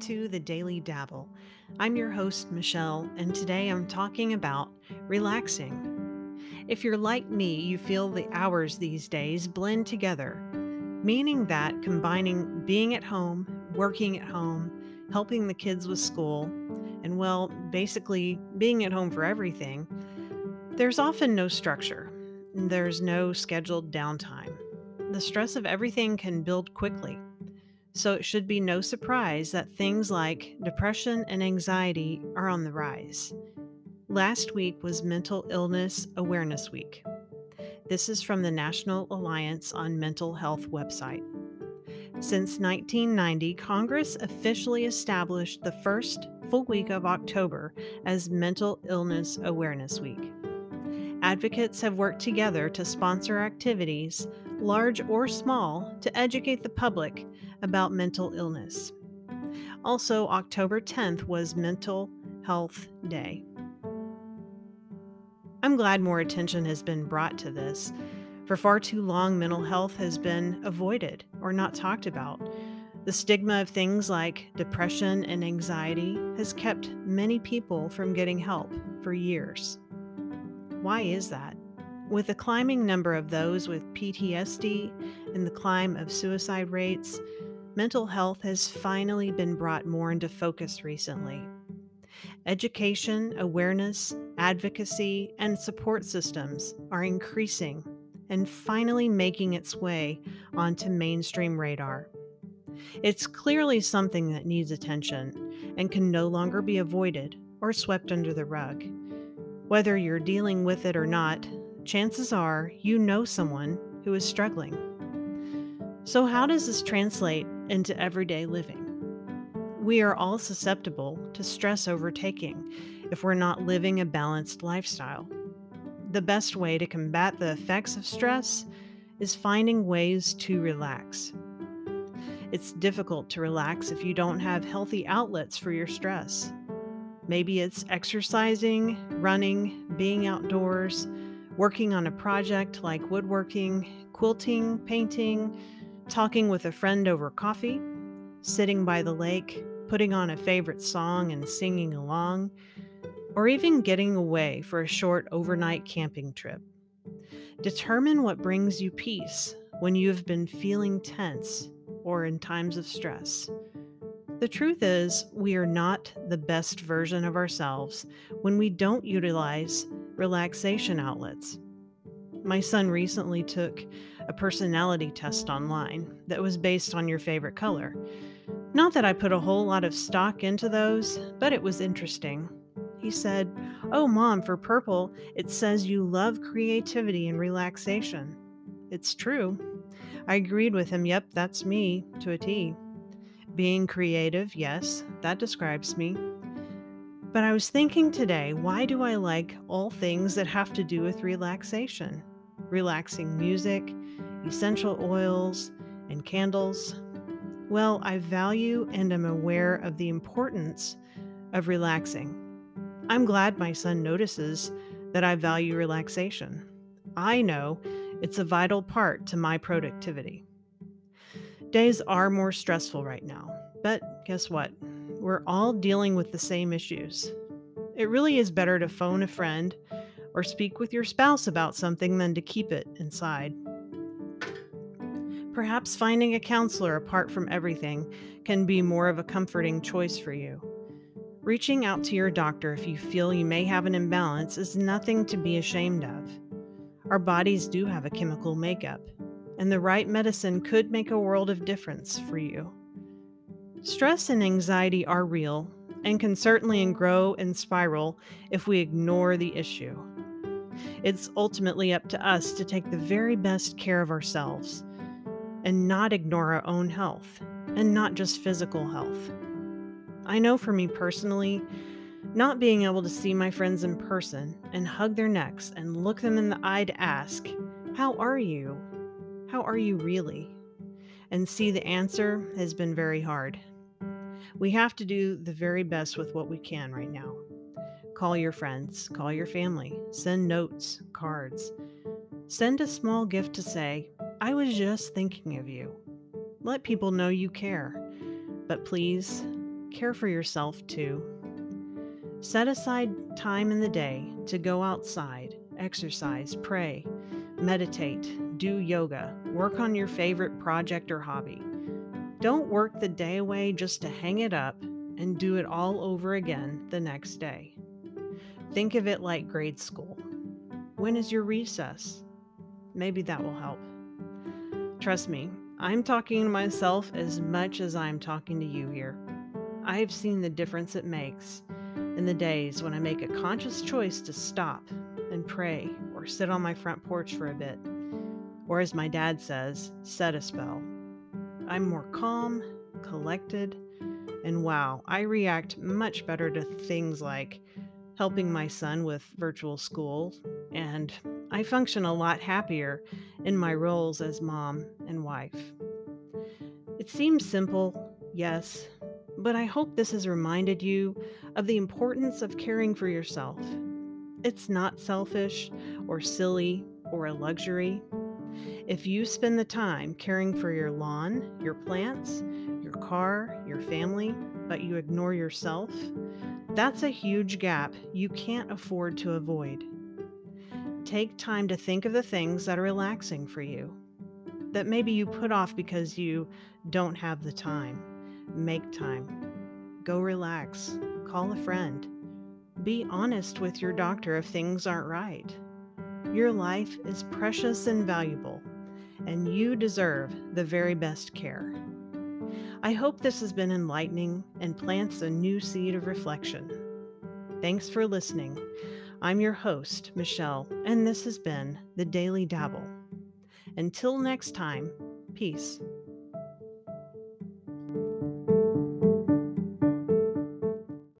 to the Daily Dabble. I'm your host, Michelle, and today I'm talking about relaxing. If you're like me, you feel the hours these days blend together, meaning that combining being at home, working at home, helping the kids with school, and well, basically being at home for everything, there's often no structure. There's no scheduled downtime. The stress of everything can build quickly so it should be no surprise that things like depression and anxiety are on the rise. Last week was Mental Illness Awareness Week. This is from the National Alliance on Mental Health website. Since 1990, Congress officially established the first full week of October as Mental Illness Awareness Week. Advocates have worked together to sponsor activities, large or small, to educate the public about mental illness. Also, October 10th was Mental Health Day. I'm glad more attention has been brought to this. For far too long, mental health has been avoided or not talked about. The stigma of things like depression and anxiety has kept many people from getting help for years. Why is that? With the climbing number of those with PTSD and the climb of suicide rates, mental health has finally been brought more into focus recently. Education, awareness, advocacy, and support systems are increasing and finally making its way onto mainstream radar. It's clearly something that needs attention and can no longer be avoided or swept under the rug. Whether you're dealing with it or not, chances are you know someone who is struggling. So, how does this translate into everyday living? We are all susceptible to stress overtaking if we're not living a balanced lifestyle. The best way to combat the effects of stress is finding ways to relax. It's difficult to relax if you don't have healthy outlets for your stress. Maybe it's exercising, running, being outdoors, working on a project like woodworking, quilting, painting, talking with a friend over coffee, sitting by the lake, putting on a favorite song and singing along, or even getting away for a short overnight camping trip. Determine what brings you peace when you have been feeling tense or in times of stress. The truth is, we are not the best version of ourselves when we don't utilize relaxation outlets. My son recently took a personality test online that was based on your favorite color. Not that I put a whole lot of stock into those, but it was interesting. He said, Oh, mom, for purple, it says you love creativity and relaxation. It's true. I agreed with him, yep, that's me to a T. Being creative, yes, that describes me. But I was thinking today, why do I like all things that have to do with relaxation? Relaxing music, essential oils, and candles? Well, I value and am aware of the importance of relaxing. I'm glad my son notices that I value relaxation. I know it's a vital part to my productivity. Days are more stressful right now, but guess what? We're all dealing with the same issues. It really is better to phone a friend or speak with your spouse about something than to keep it inside. Perhaps finding a counselor apart from everything can be more of a comforting choice for you. Reaching out to your doctor if you feel you may have an imbalance is nothing to be ashamed of. Our bodies do have a chemical makeup, and the right medicine could make a world of difference for you. Stress and anxiety are real and can certainly grow and spiral if we ignore the issue. It's ultimately up to us to take the very best care of ourselves and not ignore our own health, and not just physical health. I know for me personally, not being able to see my friends in person and hug their necks and look them in the eye to ask, How are you? How are you really? And see the answer has been very hard. We have to do the very best with what we can right now. Call your friends, call your family, send notes, cards. Send a small gift to say, I was just thinking of you. Let people know you care. But please care for yourself too. Set aside time in the day to go outside, exercise, pray, meditate, do yoga, work on your favorite project or hobby. Don't work the day away just to hang it up and do it all over again the next day. Think of it like grade school. When is your recess? Maybe that will help. Trust me, I'm talking to myself as much as I'm talking to you here. I've seen the difference it makes in the days when I make a conscious choice to stop and pray or sit on my front porch for a bit, or as my dad says, set a spell. I'm more calm, collected, and wow, I react much better to things like helping my son with virtual school, and I function a lot happier in my roles as mom and wife. It seems simple, yes, but I hope this has reminded you of the importance of caring for yourself. It's not selfish or silly or a luxury. If you spend the time caring for your lawn, your plants, your car, your family, but you ignore yourself, that's a huge gap you can't afford to avoid. Take time to think of the things that are relaxing for you, that maybe you put off because you don't have the time. Make time. Go relax. Call a friend. Be honest with your doctor if things aren't right. Your life is precious and valuable, and you deserve the very best care. I hope this has been enlightening and plants a new seed of reflection. Thanks for listening. I'm your host, Michelle, and this has been The Daily Dabble. Until next time, peace.